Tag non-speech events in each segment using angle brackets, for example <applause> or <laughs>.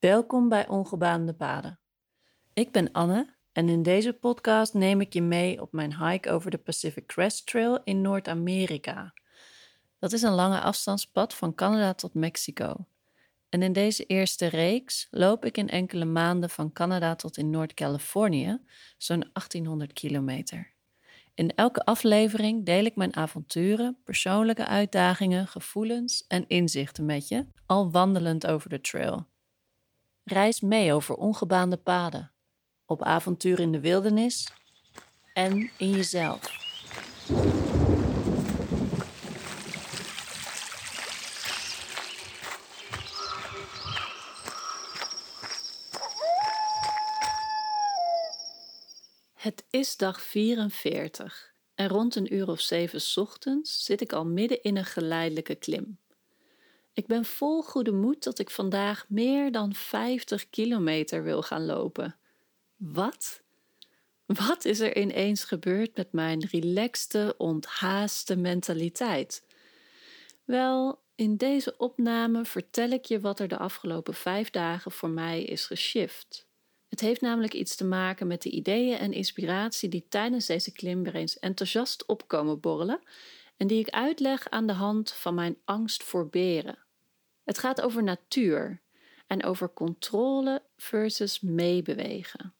Welkom bij Ongebaande Paden. Ik ben Anne en in deze podcast neem ik je mee op mijn hike over de Pacific Crest Trail in Noord-Amerika. Dat is een lange afstandspad van Canada tot Mexico. En in deze eerste reeks loop ik in enkele maanden van Canada tot in Noord-Californië, zo'n 1800 kilometer. In elke aflevering deel ik mijn avonturen, persoonlijke uitdagingen, gevoelens en inzichten met je, al wandelend over de trail. Reis mee over ongebaande paden, op avontuur in de wildernis en in jezelf. Het is dag 44 en rond een uur of zeven ochtends zit ik al midden in een geleidelijke klim. Ik ben vol goede moed dat ik vandaag meer dan 50 kilometer wil gaan lopen. Wat? Wat is er ineens gebeurd met mijn relaxte, onthaaste mentaliteit? Wel, in deze opname vertel ik je wat er de afgelopen vijf dagen voor mij is geshift. Het heeft namelijk iets te maken met de ideeën en inspiratie die tijdens deze klim weer eens enthousiast opkomen borrelen en die ik uitleg aan de hand van mijn angst voor beren. Het gaat over natuur en over controle versus meebewegen.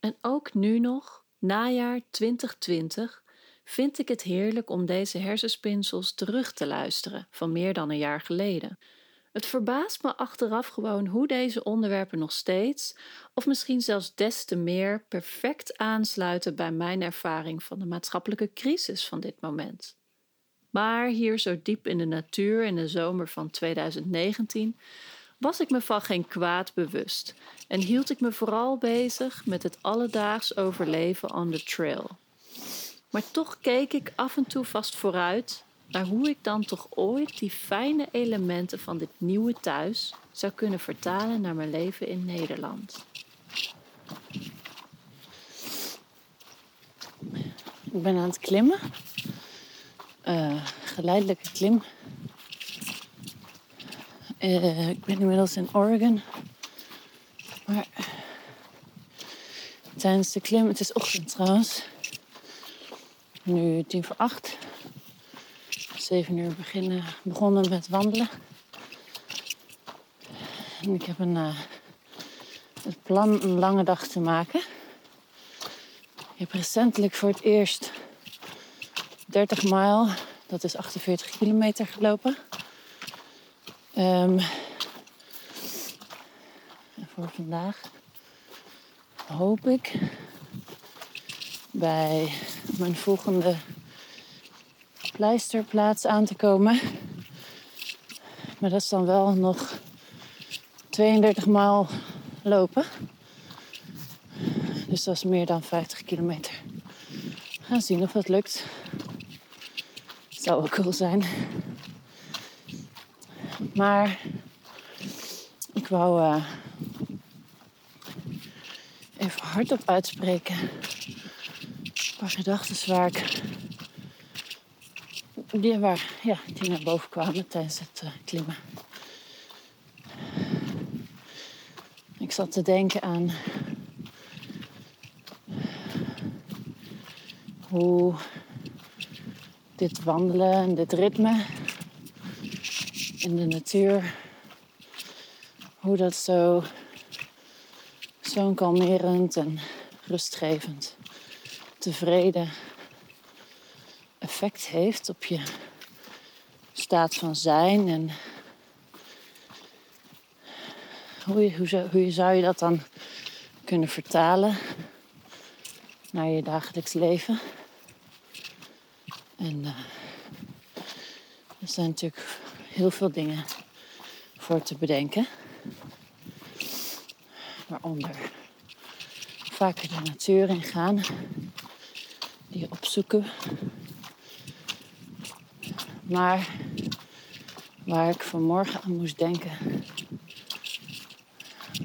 En ook nu nog, najaar 2020, vind ik het heerlijk om deze hersenspinsels terug te luisteren van meer dan een jaar geleden. Het verbaast me achteraf gewoon hoe deze onderwerpen nog steeds, of misschien zelfs des te meer, perfect aansluiten bij mijn ervaring van de maatschappelijke crisis van dit moment. Maar hier zo diep in de natuur in de zomer van 2019 was ik me van geen kwaad bewust en hield ik me vooral bezig met het alledaags overleven on the trail. Maar toch keek ik af en toe vast vooruit naar hoe ik dan toch ooit die fijne elementen van dit nieuwe thuis zou kunnen vertalen naar mijn leven in Nederland. Ik ben aan het klimmen. Uh, geleidelijke klim. Uh, ik ben inmiddels in Oregon. Maar tijdens de klim, het is ochtend trouwens. Nu tien voor acht. 7 uur beginnen, begonnen met wandelen. En ik heb een, uh, het plan een lange dag te maken. Ik heb recentelijk voor het eerst 30 mijl, dat is 48 kilometer gelopen. En voor vandaag hoop ik bij mijn volgende pleisterplaats aan te komen. Maar dat is dan wel nog 32 maal lopen. Dus dat is meer dan 50 kilometer. Gaan zien of dat lukt. Zou cool zijn. Maar ik wou uh, even hardop uitspreken. Een paar gedachten waar ik die, waar, ja, die naar boven kwamen tijdens het uh, klimmen. Ik zat te denken aan hoe dit wandelen en dit ritme in de natuur, hoe dat zo zo'n kalmerend en rustgevend, tevreden effect heeft op je staat van zijn. En hoe, hoe, hoe zou je dat dan kunnen vertalen naar je dagelijks leven? En uh, er zijn natuurlijk heel veel dingen voor te bedenken. Waaronder vaker de natuur in gaan, die opzoeken maar waar ik vanmorgen aan moest denken,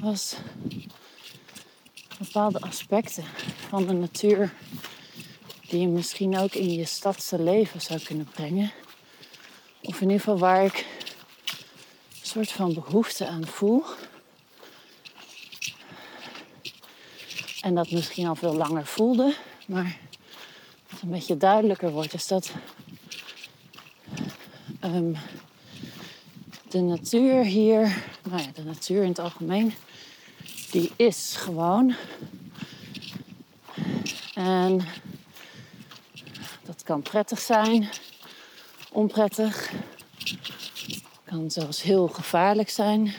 was bepaalde aspecten van de natuur die je misschien ook in je stadse leven zou kunnen brengen. Of in ieder geval waar ik een soort van behoefte aan voel En dat misschien al veel langer voelde. Maar wat een beetje duidelijker wordt, is dat ehm, de natuur hier, nou ja, de natuur in het algemeen, die is gewoon. En kan prettig zijn, onprettig, kan zelfs heel gevaarlijk zijn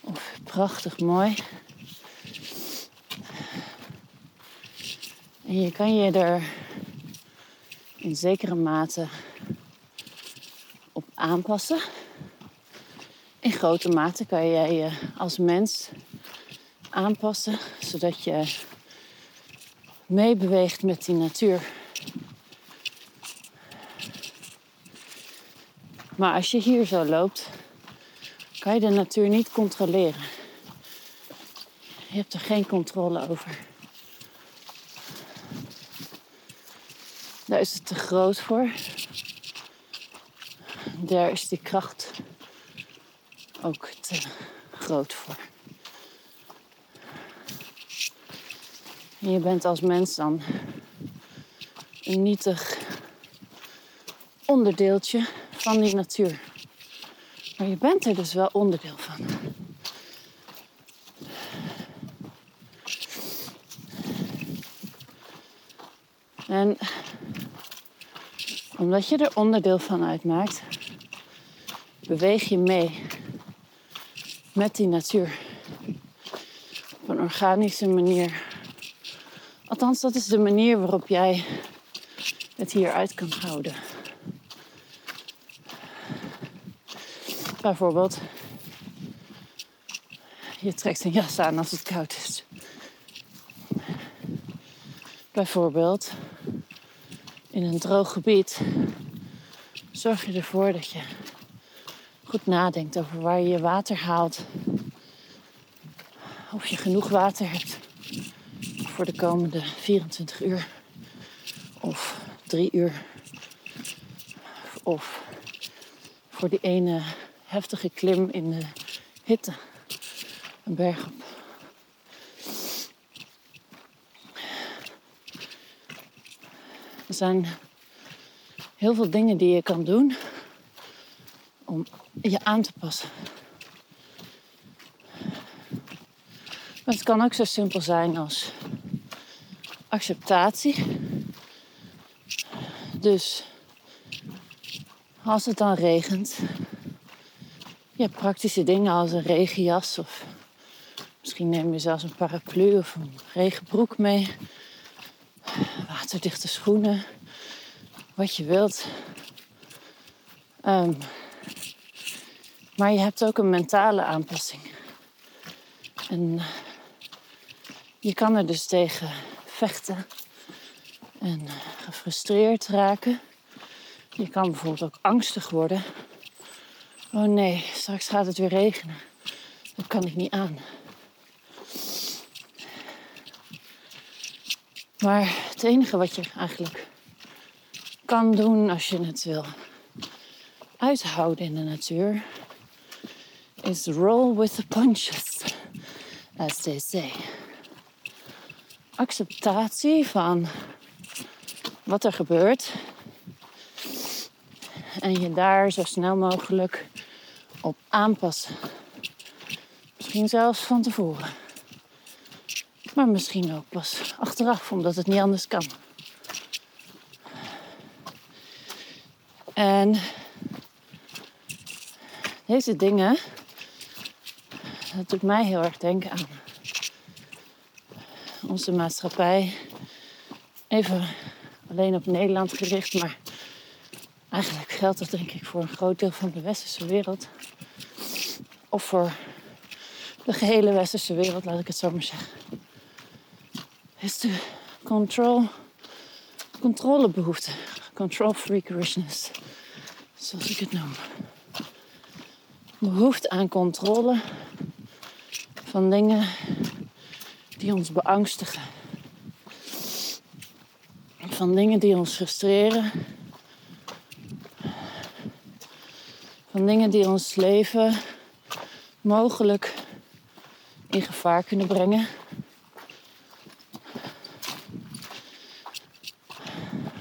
of prachtig mooi. En je kan je er in zekere mate op aanpassen. In grote mate kan jij je als mens aanpassen, zodat je meebeweegt met die natuur. Maar als je hier zo loopt, kan je de natuur niet controleren. Je hebt er geen controle over. Daar is het te groot voor. Daar is die kracht ook te groot voor. Je bent als mens dan een nietig onderdeeltje van die natuur. Maar je bent er dus wel onderdeel van. En omdat je er onderdeel van uitmaakt, beweeg je mee met die natuur. Op een organische manier. Althans, dat is de manier waarop jij het hier uit kan houden. Bijvoorbeeld, je trekt een jas aan als het koud is. Bijvoorbeeld, in een droog gebied zorg je ervoor dat je goed nadenkt over waar je je water haalt. Of je genoeg water hebt voor de komende 24 uur. Of drie uur. Of voor die ene heftige klim in de hitte. Een berg op. Er zijn heel veel dingen die je kan doen om je aan te passen. Maar het kan ook zo simpel zijn als acceptatie. Dus als het dan regent, hebt praktische dingen als een regenjas of misschien neem je zelfs een paraplu of een regenbroek mee. Waterdichte schoenen, wat je wilt. Um, maar je hebt ook een mentale aanpassing. En je kan er dus tegen vechten en gefrustreerd raken. Je kan bijvoorbeeld ook angstig worden. Oh nee, straks gaat het weer regenen. Dat kan ik niet aan. Maar het enige wat je eigenlijk kan doen als je het wil uithouden in de natuur, is roll with the punches, as they say. Acceptatie van wat er gebeurt en je daar zo snel mogelijk op aanpassen. Misschien zelfs van tevoren. Maar misschien ook pas achteraf, omdat het niet anders kan. En deze dingen, dat doet mij heel erg denken aan onze maatschappij. Even alleen op Nederland gericht, maar eigenlijk geldt dat denk ik voor een groot deel van de westerse wereld. Of voor de gehele westerse wereld, laat ik het zo maar zeggen. Is de control, controlebehoefte, control freakishness, zoals ik het noem. Behoefte aan controle van dingen die ons beangstigen. Van dingen die ons frustreren. Van dingen die ons leven mogelijk in gevaar kunnen brengen.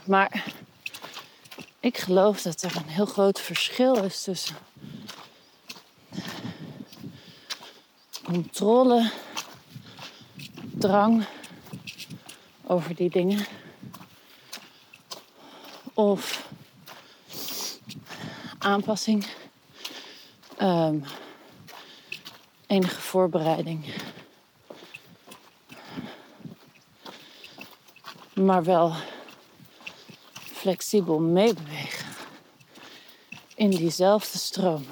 Maar ik geloof dat er een heel groot verschil is tussen controle, drang over die dingen. Of aanpassing. Ehm, enige voorbereiding. Maar wel flexibel meebewegen in diezelfde stroom.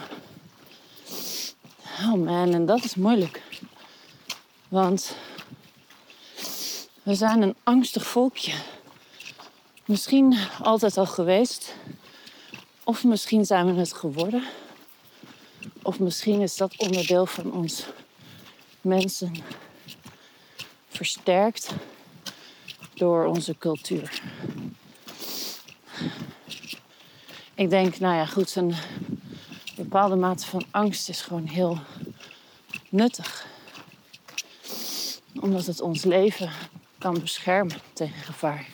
Oh man, en dat is moeilijk. Want we zijn een angstig volkje. Misschien altijd al geweest. Of misschien zijn we het geworden. Of misschien is dat onderdeel van ons mensen versterkt door onze cultuur. Ik denk, nou ja, goed, een bepaalde mate van angst is gewoon heel nuttig. Omdat het ons leven kan beschermen tegen gevaar.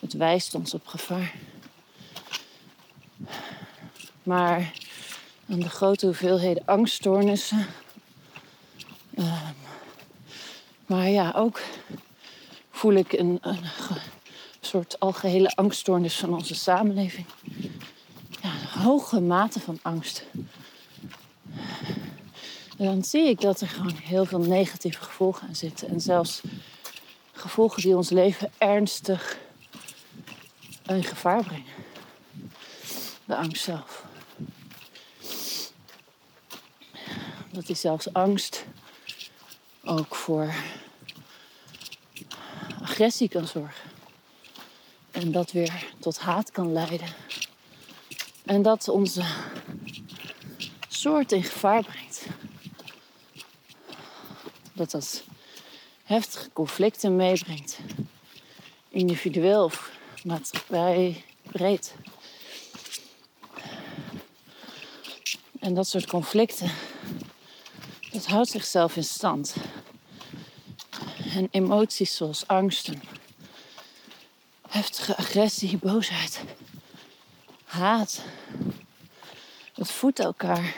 Het wijst ons op gevaar. Maar aan de grote hoeveelheden angststoornissen. Uh, maar ja, ook voel ik een, een, soort algehele angststoornis van onze samenleving. Ja, een hoge mate van angst. En dan zie ik dat er gewoon heel veel negatieve gevolgen aan zitten. En zelfs gevolgen die ons leven ernstig in gevaar brengen. De angst zelf. Dat is zelfs angst ook voor agressie kan zorgen. En dat weer tot haat kan leiden. En dat onze soort in gevaar brengt. Dat dat heftige conflicten meebrengt. Individueel of maatschappij breed. En dat soort conflicten, dat houdt zichzelf in stand. En emoties zoals angsten, heftige agressie, boosheid, haat, het voedt elkaar.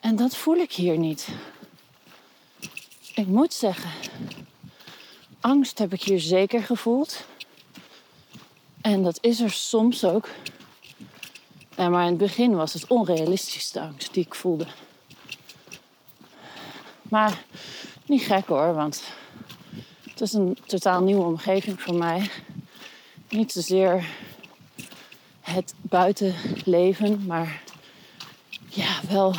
En dat voel ik hier niet. Ik moet zeggen, angst heb ik hier zeker gevoeld. En dat is er soms ook. En maar in het begin was het onrealistische angst die ik voelde. Maar niet gek hoor, want het is een totaal nieuwe omgeving voor mij. Niet zozeer het buitenleven, maar ja, wel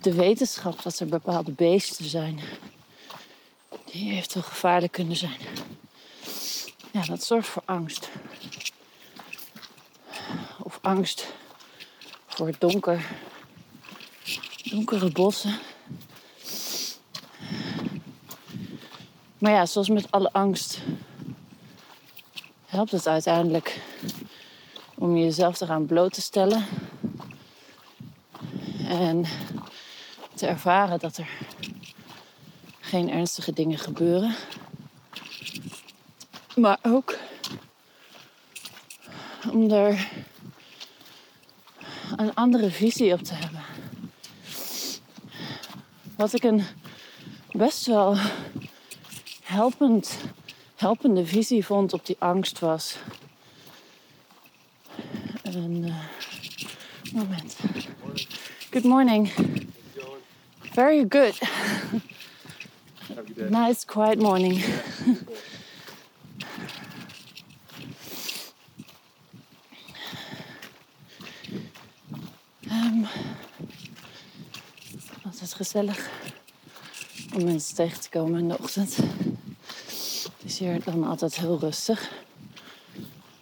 de wetenschap dat er bepaalde beesten zijn die eventueel gevaarlijk kunnen zijn. Ja, dat zorgt voor angst. Angst voor het donker. Donkere bossen. Maar ja, zoals met alle angst helpt het uiteindelijk om jezelf eraan bloot te stellen. En te ervaren dat er geen ernstige dingen gebeuren. Maar ook om er een andere visie op te hebben. Wat ik een best wel helpend, helpende visie vond op die angst was. Een uh, moment. Good morning. Very good. <laughs> Nice quiet morning. <laughs> um, altijd gezellig om mensen tegen te komen in de ochtend. Het is hier dan altijd heel rustig.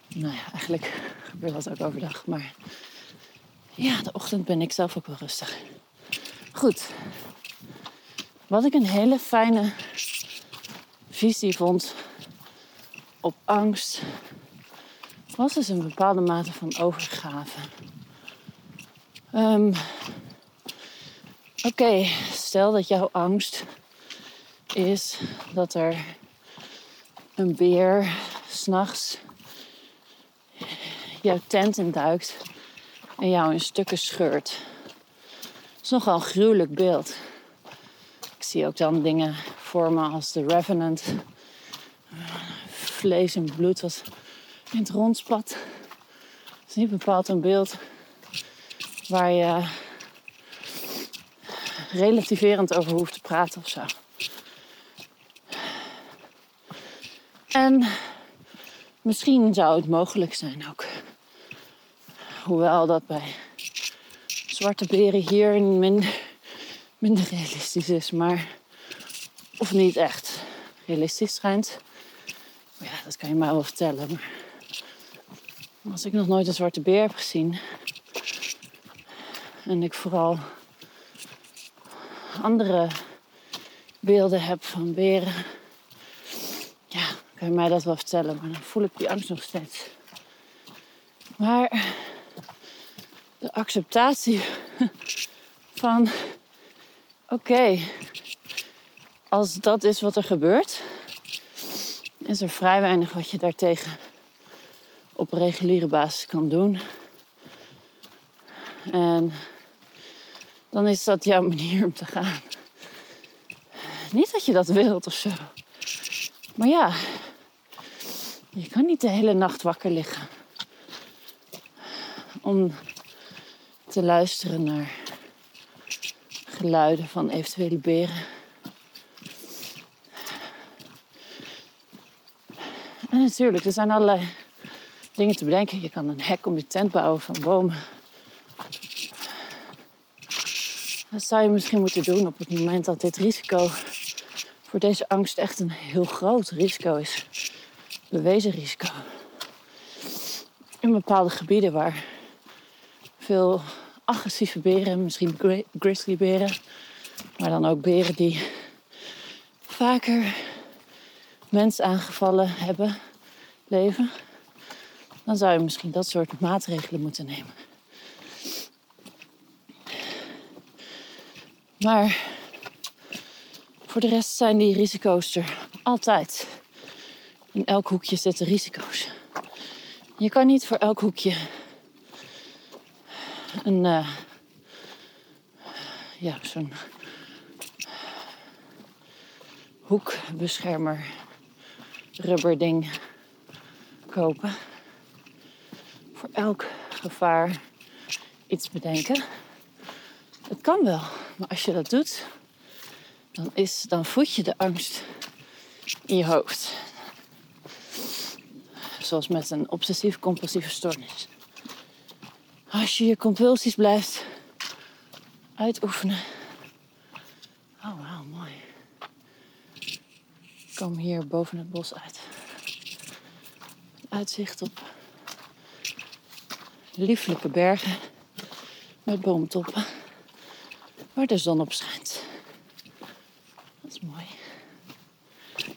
Nou ja, eigenlijk gebeurt dat ook overdag. Maar ja, de ochtend ben ik zelf ook wel rustig. Goed. Wat ik een hele fijne visie vond op angst, was dus een bepaalde mate van overgave. Um, Oké, stel dat jouw angst is dat er een beer s'nachts jouw tent induikt en jou in stukken scheurt. Het is nogal een gruwelijk beeld. Ik zie ook dan dingen voor me als de Revenant. Vlees en bloed wat in het rond. Het is niet bepaald een beeld waar je relativerend over hoeft te praten of zo. En misschien zou het mogelijk zijn ook. Hoewel dat bij zwarte beren hier minder, realistisch is, maar of niet echt realistisch schijnt. Ja, dat kan je mij wel vertellen. Maar als ik nog nooit een zwarte beer heb gezien en ik vooral andere beelden heb van beren, ja, kan je mij dat wel vertellen. Maar dan voel ik die angst nog steeds. Maar de acceptatie van oké, als dat is wat er gebeurt, is er vrij weinig wat je daartegen op reguliere basis kan doen. En dan is dat jouw manier om te gaan. Niet dat je dat wilt of zo. Maar ja, je kan niet de hele nacht wakker liggen. Om te luisteren naar geluiden van eventuele beren. En natuurlijk, er zijn allerlei dingen te bedenken. Je kan een hek om je tent bouwen van bomen. Dat zou je misschien moeten doen op het moment dat dit risico voor deze angst echt een heel groot risico is. Bewezen risico. In bepaalde gebieden waar veel agressieve beren, misschien grizzlyberen, maar dan ook beren die vaker mens aangevallen hebben, leven, dan zou je misschien dat soort maatregelen moeten nemen. Maar voor de rest zijn die risico's er altijd. In elk hoekje zitten risico's. Je kan niet voor elk hoekje een, uh, ja, zo'n hoekbeschermer rubberding kopen. Voor elk gevaar iets bedenken. Het kan wel, maar als je dat doet, dan, voed je de angst in je hoofd. Zoals met een obsessief-compulsieve stoornis. Als je je compulsies blijft uitoefenen. Oh, wauw, mooi. Ik kom hier boven het bos uit. Uitzicht op lieflijke bergen met boomtoppen waar de zon op schijnt. Dat is mooi.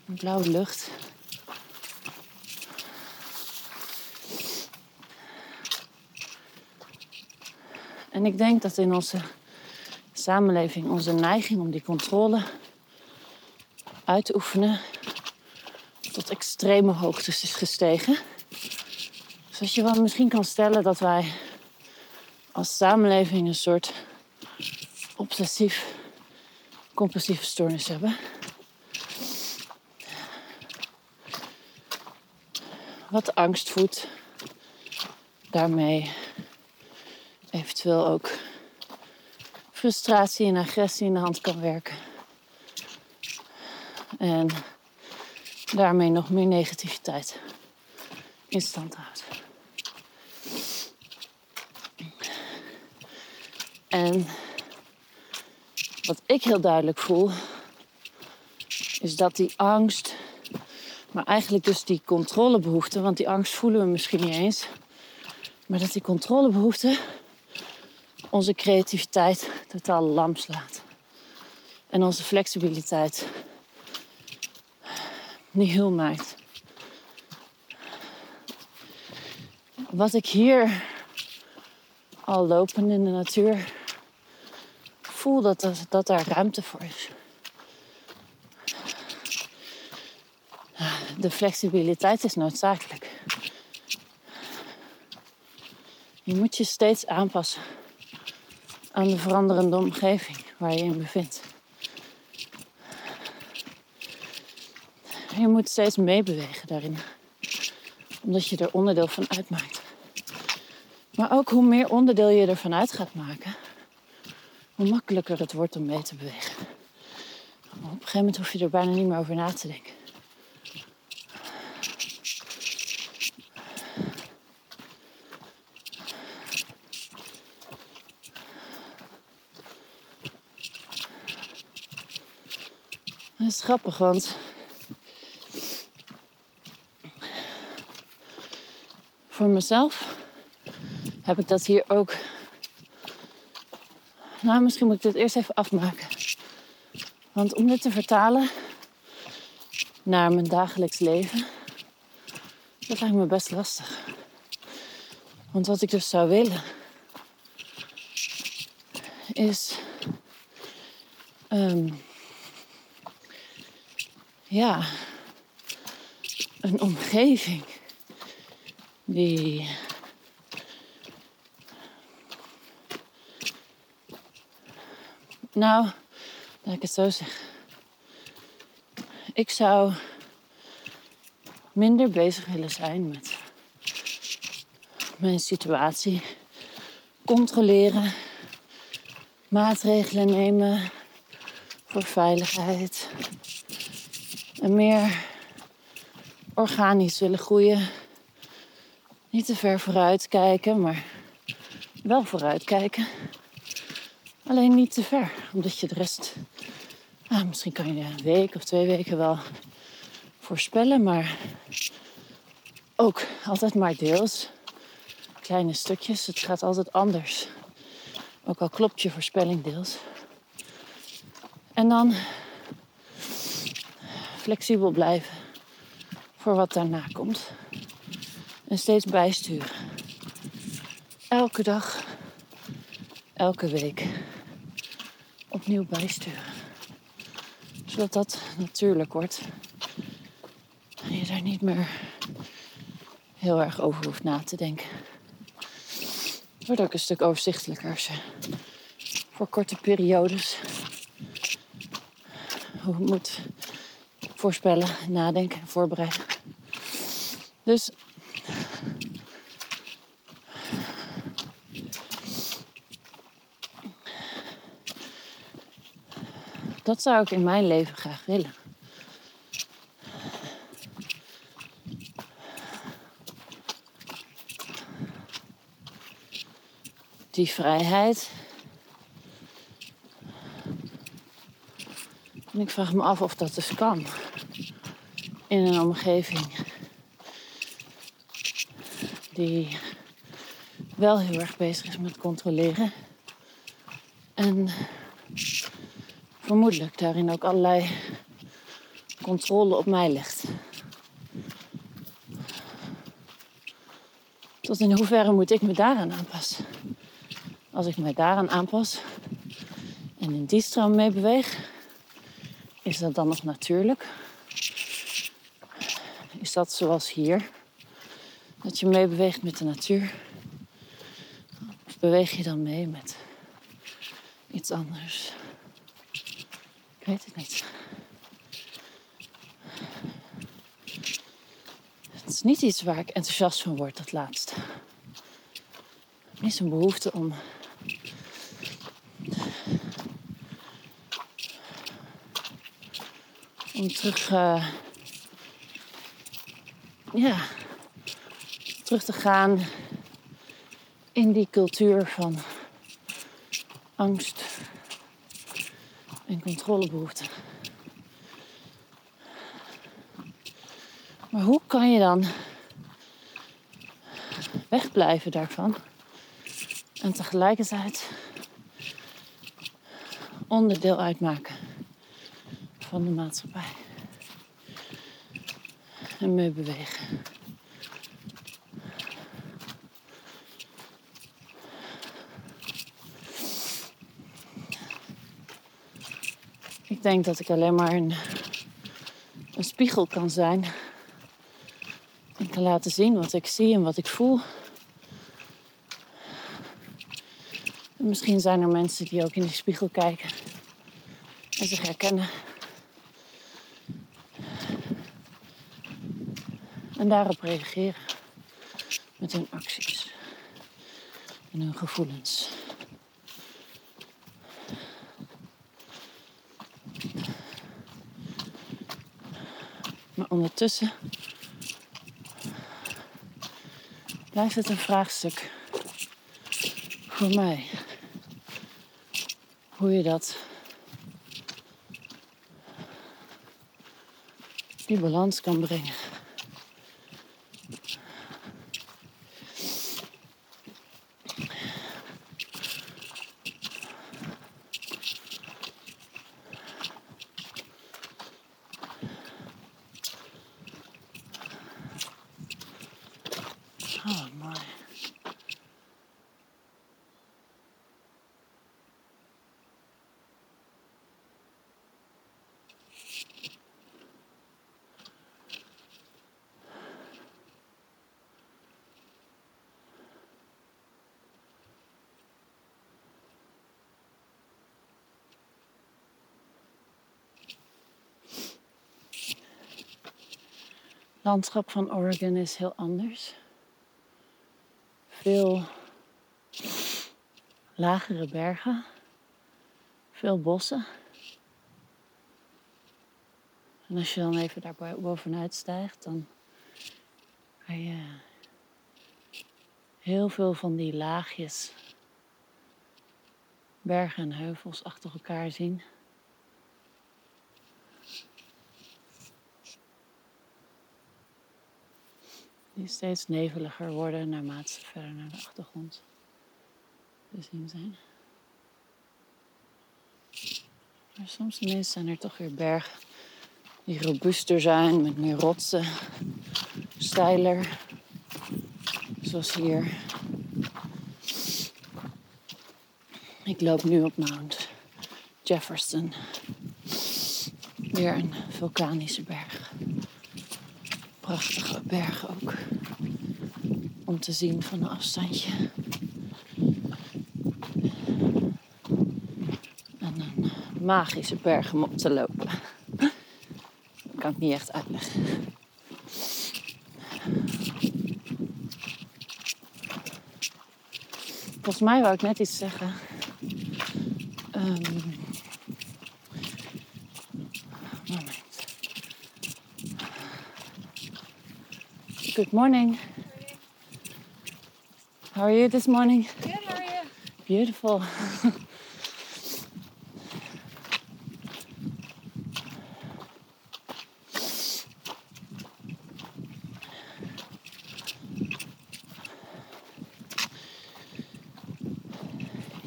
Blauwe lucht. En ik denk dat in onze samenleving onze neiging om die controle uit te oefenen tot extreme hoogtes is gestegen. Zodat je wel misschien kan stellen dat wij als samenleving een soort obsessief compulsieve stoornis hebben. Wat angst voedt, daarmee eventueel ook frustratie en agressie in de hand kan werken. En daarmee nog meer negativiteit in stand houdt. En wat ik heel duidelijk voel, is dat die angst, maar eigenlijk dus die controlebehoefte, want die angst voelen we misschien niet eens, maar dat die controlebehoefte onze creativiteit totaal lam slaat. En onze flexibiliteit niet heel maakt. Wat ik hier al lopen in de natuur voel dat, dat daar ruimte voor is. de flexibiliteit is noodzakelijk. Je moet je steeds aanpassen aan de veranderende omgeving waar je in bevindt. Je moet steeds meebewegen daarin, omdat je er onderdeel van uitmaakt. Maar ook hoe meer onderdeel je ervan uit gaat maken, hoe makkelijker het wordt om mee te bewegen. op een gegeven moment hoef je er bijna niet meer over na te denken. Dat is grappig, want voor mezelf heb ik dat hier ook. Nou, misschien moet ik dit eerst even afmaken. Want om dit te vertalen naar mijn dagelijks leven, dat lijkt me best lastig. Want wat ik dus zou willen, is. Um, ja, een omgeving die nou, laat ik het zo zeggen. Ik zou minder bezig willen zijn met mijn situatie, controleren, maatregelen nemen voor veiligheid en meer organisch willen groeien. Niet te ver vooruit kijken, maar wel vooruit kijken. Alleen niet te ver, omdat je de rest. Ah, misschien kan je een week of twee weken wel voorspellen, maar ook altijd maar deels. Kleine stukjes, het gaat altijd anders. Ook al klopt je voorspelling deels. En dan flexibel blijven voor wat daarna komt. En steeds bijsturen. Elke dag, elke week opnieuw bijsturen. Zodat dat natuurlijk wordt. En je daar niet meer heel erg over hoeft na te denken. Het wordt ook een stuk overzichtelijker als je voor korte periodes hoe moet voorspellen, nadenken en voorbereiden. Dus dat zou ik in mijn leven graag willen. Die vrijheid. Ik vraag me af of dat dus kan in een omgeving die wel heel erg bezig is met controleren. En vermoedelijk daarin ook allerlei controle op mij legt. Tot in hoeverre moet ik me daaraan aanpassen? Als ik me daaraan aanpas en in die stroom mee beweeg, is dat dan nog natuurlijk? Is dat zoals hier? Dat je meebeweegt met de natuur? Of beweeg je dan mee met iets anders? Ik weet het niet. Het is niet iets waar ik enthousiast van word, dat laatste. Er is een behoefte om om terug uh, ja, terug te gaan in die cultuur van angst en controlebehoefte. Maar hoe kan je dan wegblijven daarvan en tegelijkertijd onderdeel uitmaken van de maatschappij? en mee bewegen. Ik denk dat ik alleen maar een, een spiegel kan zijn te laten zien wat ik zie en wat ik voel. En misschien zijn er mensen die ook in die spiegel kijken en zich herkennen. En daarop reageren met hun acties en hun gevoelens. Ondertussen blijft het een vraagstuk voor mij. Hoe je dat, die balans kan brengen. Oh, mooi. Landschap van Oregon is heel anders. Veel lagere bergen, veel bossen. En als je dan even daar bo- bovenuit stijgt, dan ga je heel veel van die laagjes bergen en heuvels achter elkaar zien. Die steeds neveliger worden naarmate ze verder naar de achtergrond te zien zijn. Maar soms ineens zijn er toch weer bergen die robuuster zijn, met meer rotsen, steiler. Zoals hier. Ik loop nu op Mount Jefferson. Weer een vulkanische berg. Prachtige berg ook. Om te zien van een afstandje. En een magische berg om op te lopen. Dat kan ik niet echt uitleggen. Volgens mij wou ik net iets zeggen. Ehm Good morning. How are you this morning? Good, how are you? Beautiful.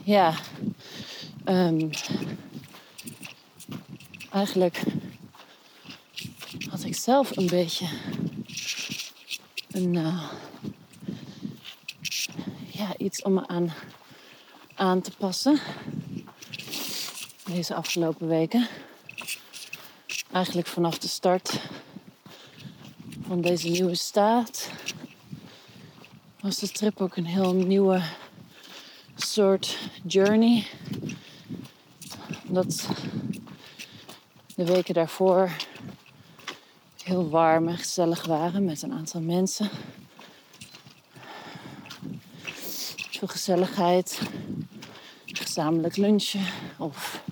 Ja, ehm, eigenlijk had ik zelf een beetje een, eh, ja, iets om me aan, aan te passen deze afgelopen weken. Eigenlijk vanaf de start van deze nieuwe staat was de trip ook een heel nieuwe soort journey. Omdat de weken daarvoor heel warm en gezellig waren met een aantal mensen. Veel gezelligheid, gezamenlijk lunchen of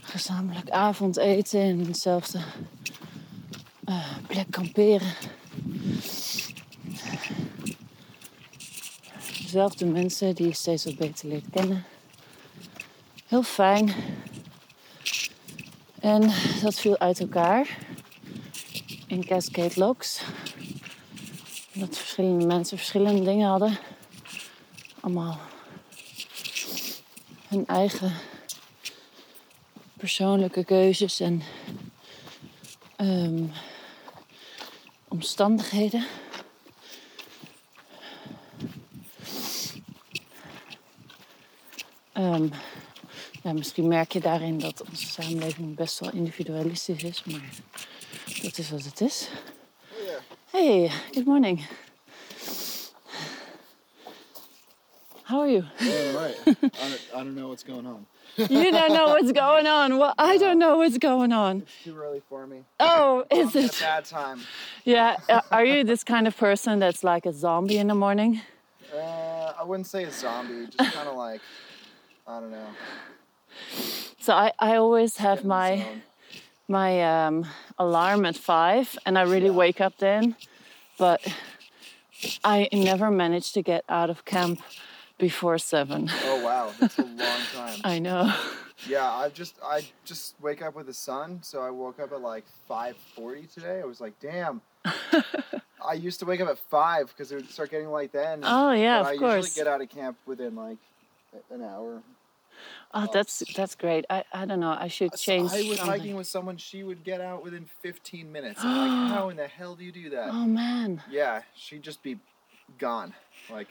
gezamenlijk avondeten in dezelfde eh, plek kamperen. Dezelfde mensen die je steeds wat beter leert kennen. Heel fijn. En dat viel uit elkaar in Cascade Locks. Dat verschillende mensen verschillende dingen hadden. Allemaal hun eigen persoonlijke keuzes en ehm, omstandigheden. Ehm, ja, misschien merk je daarin dat onze samenleving best wel individualistisch is, maar dat is wat het is. Hey, good morning. How are you? <laughs> Right. I don't, I don't know what's going on. You don't know what's going on. Well, I don't know what's going on. It's too early for me. Oh, is in a it? bad time. Yeah. uh, Are you this kind of person that's like a zombie in the morning? Uh, I wouldn't say a zombie, just kind of like, I don't know. So I, I always have get in the my. My um, alarm at five, and I really wake up then. But I never manage to get out of camp before seven. Oh wow, that's a <laughs> long time. I know. Yeah, I just I just wake up with the sun, so I woke up at like 5:40 today. I was like, damn. <laughs> I used to wake up at five because it would start getting light then. Oh yeah, but I of course. usually get out of camp within like an hour. Oh, um, that's that's great. I, I don't know. I should uh, So change I was something. hiking with someone. She would get out within 15 minutes. I'm like, <gasps> how in the hell do you do that? Oh man. Yeah, she'd just be gone. Like,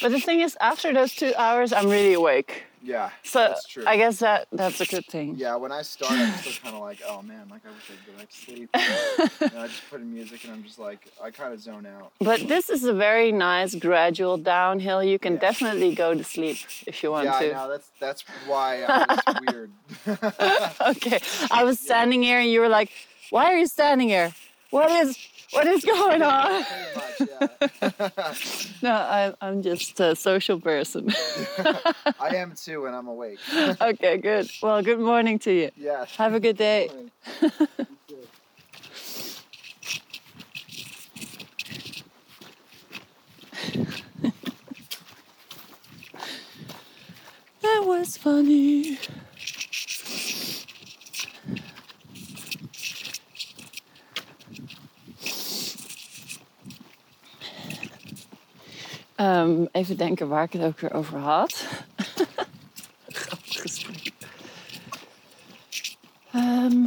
But the thing is, after those two hours, I'm really awake. yeah, So that's true. I guess that that's a good thing. yeah, when I start, I'm still kind of <laughs> like, oh man, like I wish I could go back to sleep. <laughs> and I just put in music, and I'm just like, I kind of zone out. But this is a very nice gradual downhill. You can Yeah. definitely go to sleep if you want to. yeah, I to. know. That's that's why I was <laughs> weird. Okay. I was standing here and you were like, "Why are you standing here? What is what is going on?" Much, yeah. <laughs> No, I, I'm just a social person. <laughs> I am too, and I'm awake. <laughs> okay, good. Well, good morning to you. yeah. Have a good day. That was funny. Ehm, even denken waar ik het ook weer over had. Grappig gesprek. Ehm.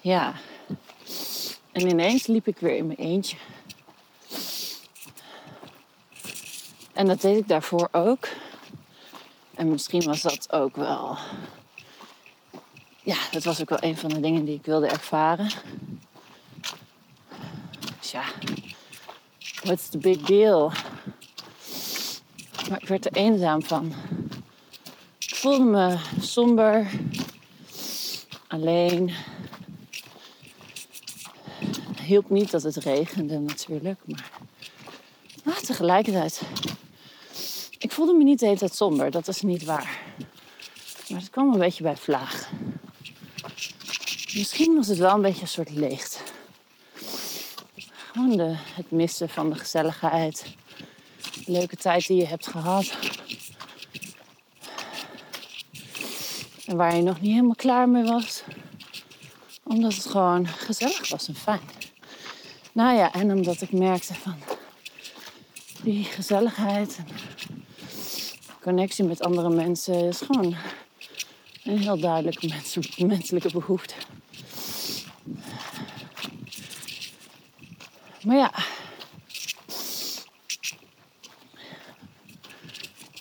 ja. En ineens liep ik weer in mijn eentje. En dat deed ik daarvoor ook. En misschien was dat ook wel. Ja, dat was ook wel een van de dingen die ik wilde ervaren. Dus ja, what's the big deal? Maar ik werd er eenzaam van. Ik voelde me somber, alleen. Hielp niet dat het regende natuurlijk, maar, maar tegelijkertijd. Ik voelde me niet de hele tijd somber, dat is niet waar. Maar het kwam een beetje bij vlaag. Misschien was het wel een beetje een soort leegte. Het missen van de gezelligheid. De leuke tijd die je hebt gehad. En waar je nog niet helemaal klaar mee was. Omdat het gewoon gezellig was en fijn. Nou ja, en omdat ik merkte van die gezelligheid connectie met andere mensen is gewoon een heel duidelijke mens- menselijke behoefte. Maar ja.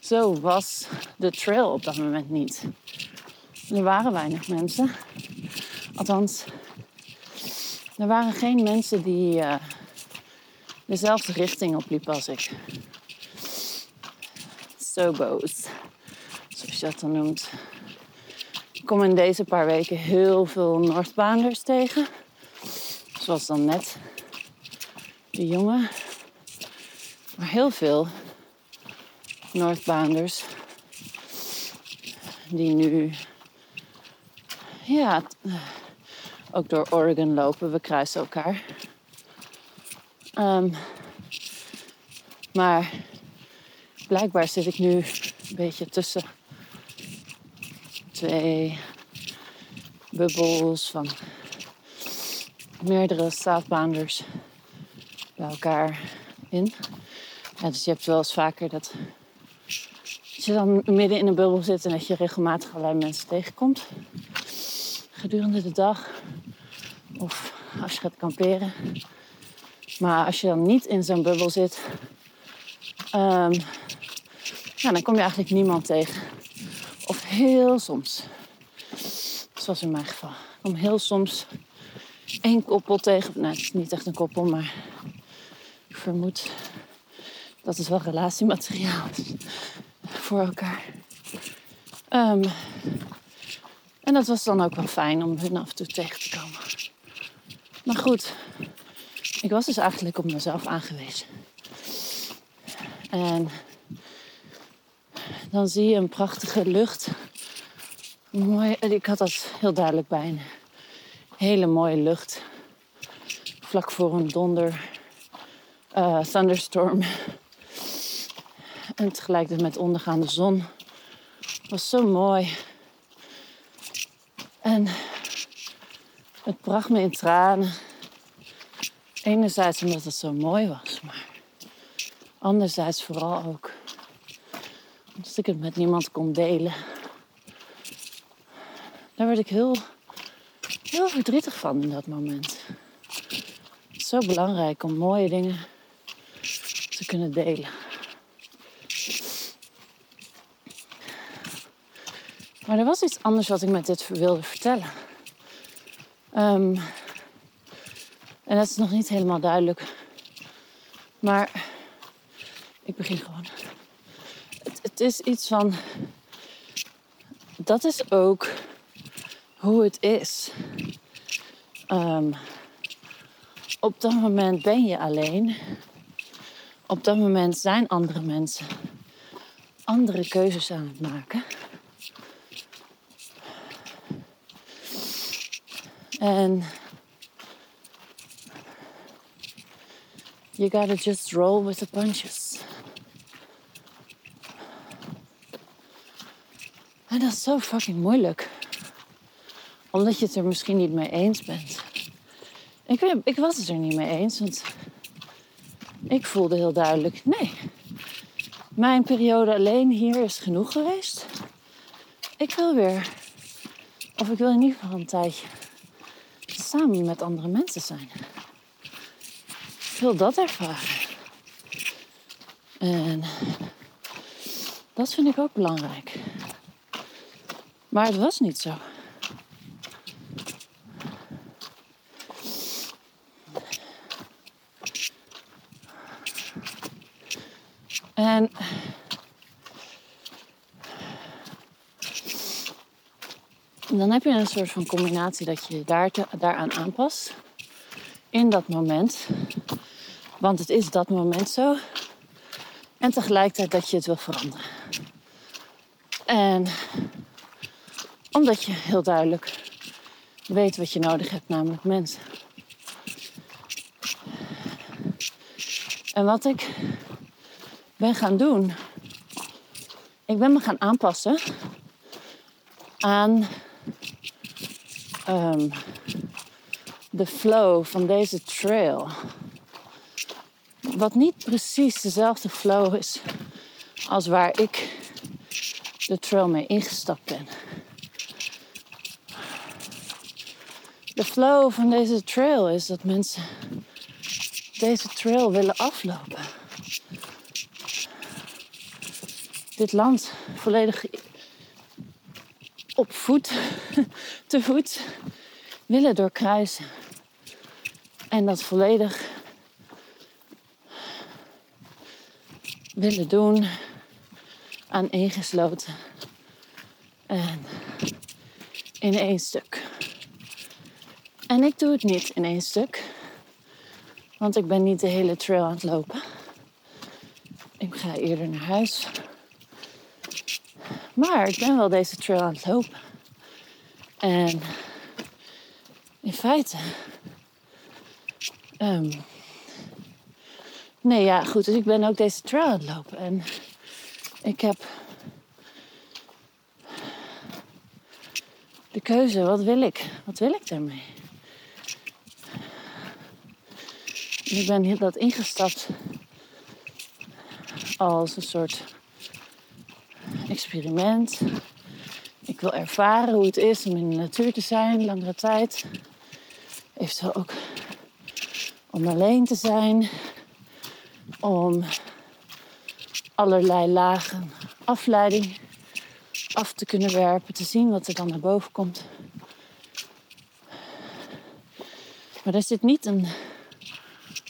Zo was de trail op dat moment niet. Er waren weinig mensen. Althans, er waren geen mensen die eh, dezelfde richting opliepen als ik. Sobo's, zoals je dat dan noemt. Ik kom in deze paar weken heel veel Noordbaanders tegen. Zoals dan net de jongen. Maar heel veel Noordbaanders. Die nu ja, ook door Oregon lopen. We kruisen elkaar. Ehm, maar blijkbaar zit ik nu een beetje tussen twee bubbels van meerdere Southbounders elkaar in. Dus je hebt wel eens vaker dat, je dan midden in een bubbel zit en dat je regelmatig allerlei mensen tegenkomt. Gedurende de dag. Of als je gaat kamperen. Maar als je dan niet in zo'n bubbel zit, ehm, ja, dan kom je eigenlijk niemand tegen. Of heel soms. Zoals in mijn geval. Om heel soms één koppel tegen. Nou, het is niet echt een koppel, maar ik vermoed dat het wel relatiemateriaal is voor elkaar. Ehm, en dat was dan ook wel fijn om hun af en toe tegen te komen. Maar goed, ik was dus eigenlijk op mezelf aangewezen. En dan zie je een prachtige lucht. Mooi, ik had dat heel duidelijk bij hele mooie lucht. Vlak voor een donder, uh, thunderstorm. En tegelijkertijd met ondergaande zon. Was zo mooi. En het bracht me in tranen. Enerzijds omdat het zo mooi was, maar anderzijds vooral ook omdat ik het met niemand kon delen. Daar werd ik heel, heel verdrietig van in dat moment. Het is zo belangrijk om mooie dingen kunnen delen. Maar er was iets anders wat ik met dit wilde vertellen. Um, en dat is nog niet helemaal duidelijk. Maar ik begin gewoon. Het, het is iets van. Dat is ook hoe het is. Um, op dat moment ben je alleen. Op dat moment zijn andere mensen andere keuzes aan het maken. En you gotta just roll with the punches. En dat is zo fucking moeilijk. Omdat je het er misschien niet mee eens bent. Ik, ik was het er niet mee eens, want ik voelde heel duidelijk: nee, mijn periode alleen hier is genoeg geweest. Ik wil weer, of ik wil in ieder geval een tijdje samen met andere mensen zijn. Ik wil dat ervaren. En dat vind ik ook belangrijk. Maar het was niet zo. En dan heb je een soort van combinatie dat je daar te, daaraan aanpast. In dat moment. Want het is dat moment zo. En tegelijkertijd dat je het wil veranderen. En omdat je heel duidelijk weet wat je nodig hebt, namelijk mensen. En wat ik ben gaan doen, ik ben me gaan aanpassen aan um, de flow van deze trail. Wat niet precies dezelfde flow is als waar ik de trail mee ingestapt ben. De flow van deze trail is dat mensen deze trail willen aflopen. Dit land volledig op voet, <laughs> te voet, willen doorkruisen. En dat volledig willen doen aan ingesloten en in één stuk. En ik doe het niet in één stuk, want ik ben niet de hele trail aan het lopen. Ik ga eerder naar huis maar ik ben wel deze trail aan het lopen. En in feite. Um, nee, ja, goed. Dus ik ben ook deze trail aan het lopen. En ik heb de keuze: wat wil ik? Wat wil ik daarmee? ik ben dat ingestapt als een soort experiment. Ik wil ervaren hoe het is om in de natuur te zijn, langere tijd. Eventueel ook om alleen te zijn. Om allerlei lagen afleiding af te kunnen werpen. Te zien wat er dan naar boven komt. Maar er zit niet een,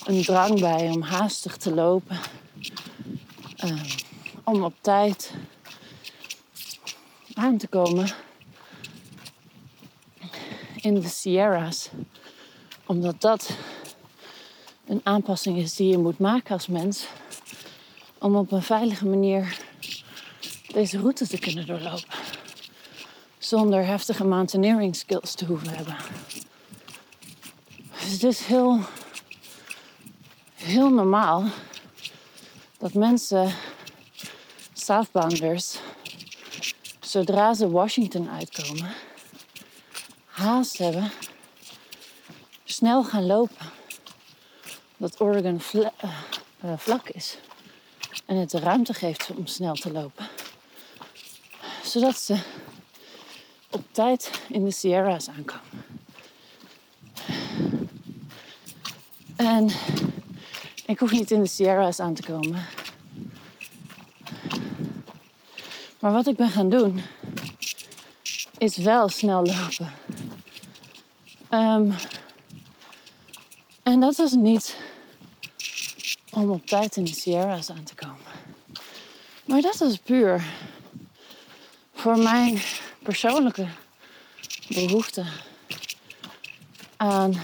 een drang bij om haastig te lopen. Ehm, om op tijd aan te komen in de Sierra's. Omdat dat een aanpassing is die je moet maken als mens. Om op een veilige manier deze route te kunnen doorlopen. Zonder heftige mountaineering skills te hoeven hebben. Dus het is heel, heel normaal dat mensen, southbounders, zodra ze Washington uitkomen, haast hebben, snel gaan lopen. Dat Oregon eh, eh, vlak is en het de ruimte geeft om snel te lopen. Zodat ze op tijd in de Sierra's aankomen. En ik hoef niet in de Sierra's aan te komen. Maar wat ik ben gaan doen, is wel snel lopen. Ehm, en dat was niet om op tijd in de Sierra's aan te komen. Maar dat was puur voor mijn persoonlijke behoefte aan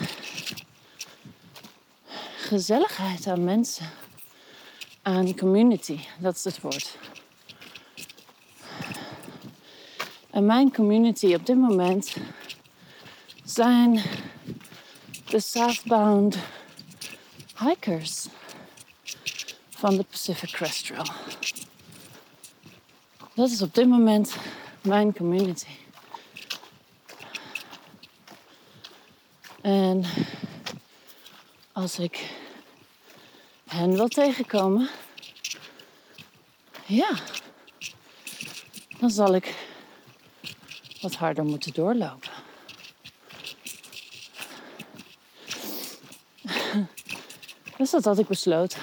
gezelligheid, aan mensen, aan community. Dat is het woord. En mijn community op dit moment zijn de southbound hikers van de Pacific Crest Trail. Dat is op dit moment mijn community. En als ik hen wil tegenkomen, ja, dan zal ik wat harder moeten doorlopen. <laughs> Dus dat had ik besloten.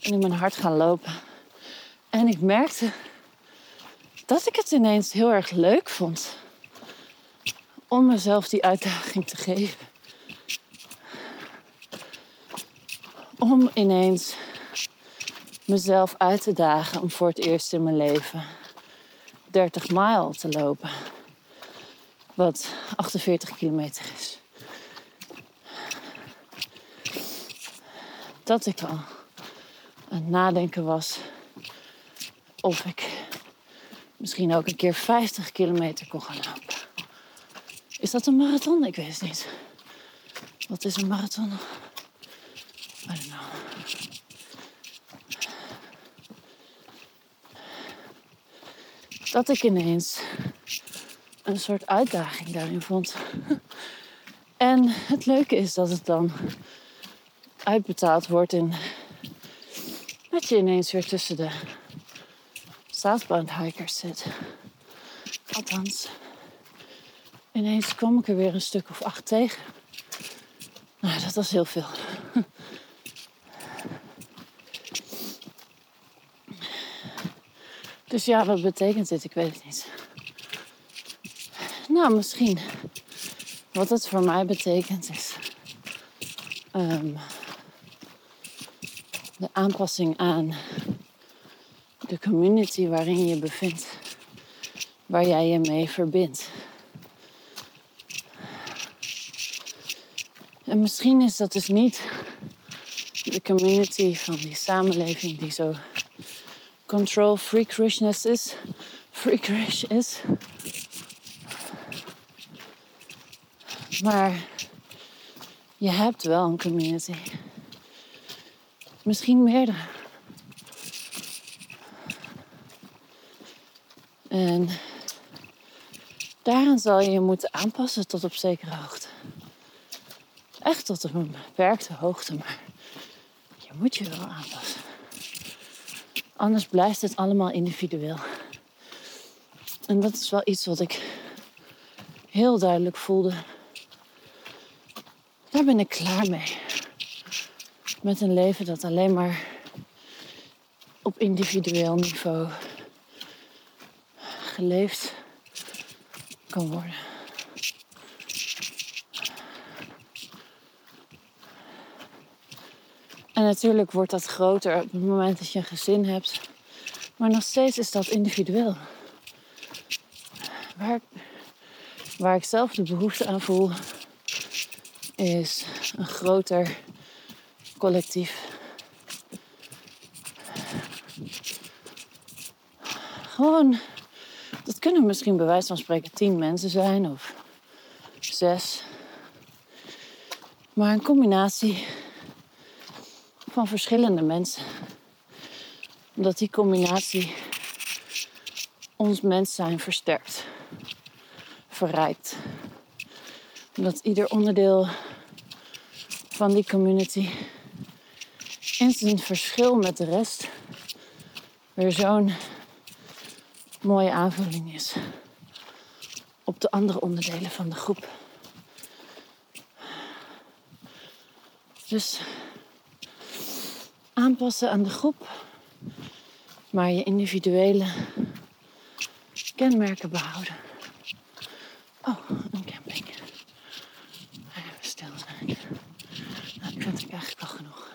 En mijn hart gaan lopen. En ik merkte dat ik het ineens heel erg leuk vond om mezelf die uitdaging te geven. Om ineens mezelf uit te dagen om voor het eerst in mijn leven 30 mijl te lopen. Wat 48 kilometer is. Dat ik al aan het nadenken was of ik misschien ook een keer 50 kilometer kon gaan lopen. Is dat een marathon? Ik weet het niet. Wat is een marathon? Dat ik ineens een soort uitdaging daarin vond. En het leuke is dat het dan uitbetaald wordt in dat je ineens weer tussen de Southbound zit. Althans, ineens kom ik er weer een stuk of acht tegen. Nou, dat was heel veel. Dus ja, wat betekent dit? Ik weet het niet. Nou, misschien. Wat het voor mij betekent is. ehm, de aanpassing aan de community waarin je je bevindt. Waar jij je mee verbindt. En misschien is dat dus niet de community van die samenleving die zo control freakishness is. Freakish is. Maar je hebt wel een community. Misschien meerdere. En daaraan zal je je moeten aanpassen tot op zekere hoogte. Echt tot op een beperkte hoogte, maar je moet je wel aanpassen. Anders blijft het allemaal individueel. En dat is wel iets wat ik heel duidelijk voelde. Daar ben ik klaar mee. Met een leven dat alleen maar op individueel niveau geleefd kan worden. En natuurlijk wordt dat groter op het moment dat je een gezin hebt. Maar nog steeds is dat individueel. Waar, waar ik zelf de behoefte aan voel, is een groter collectief. Gewoon, dat kunnen misschien bij wijze van spreken tien mensen zijn of zes. Maar een combinatie van verschillende mensen. Omdat die combinatie ons mens zijn versterkt, verrijkt. Omdat ieder onderdeel van die community in zijn verschil met de rest weer zo'n mooie aanvulling is op de andere onderdelen van de groep. Dus aanpassen aan de groep, maar je individuele kenmerken behouden. Oh, een camping. Even stil zijn. Nou, ik vind het eigenlijk al genoeg.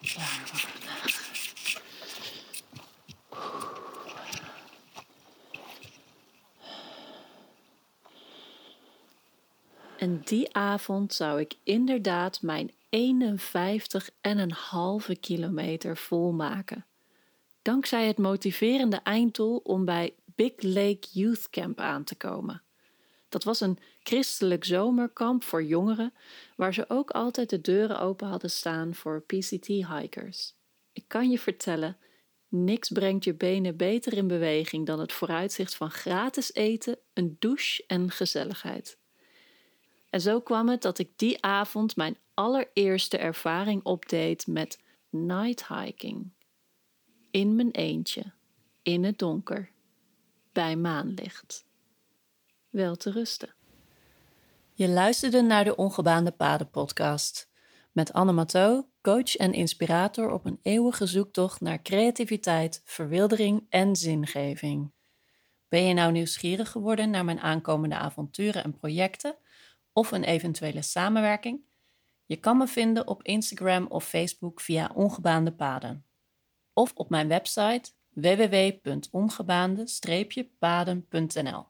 Klaar voor vandaag. En die avond zou ik inderdaad mijn 51,5 kilometer volmaken. Dankzij het motiverende einddoel om bij Big Lake Youth Camp aan te komen. Dat was een christelijk zomerkamp voor jongeren, waar ze ook altijd de deuren open hadden staan voor PCT-hikers. Ik kan je vertellen, niks brengt je benen beter in beweging dan het vooruitzicht van gratis eten, een douche en gezelligheid. En zo kwam het dat ik die avond mijn allereerste ervaring opdeed met night hiking. In mijn eentje, in het donker, bij maanlicht. Wel te rusten. Je luisterde naar de Ongebaande Paden podcast met Anne Matteau, coach en inspirator op een eeuwige zoektocht naar creativiteit, verwildering en zingeving. Ben je nou nieuwsgierig geworden naar mijn aankomende avonturen en projecten of een eventuele samenwerking? Je kan me vinden op Instagram of Facebook via Ongebaande Paden of op mijn website www.ongebaande-paden.nl.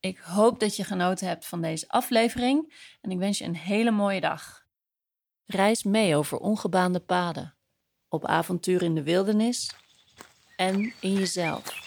Ik hoop dat je genoten hebt van deze aflevering en ik wens je een hele mooie dag. Reis mee over ongebaande paden, op avontuur in de wildernis en in jezelf.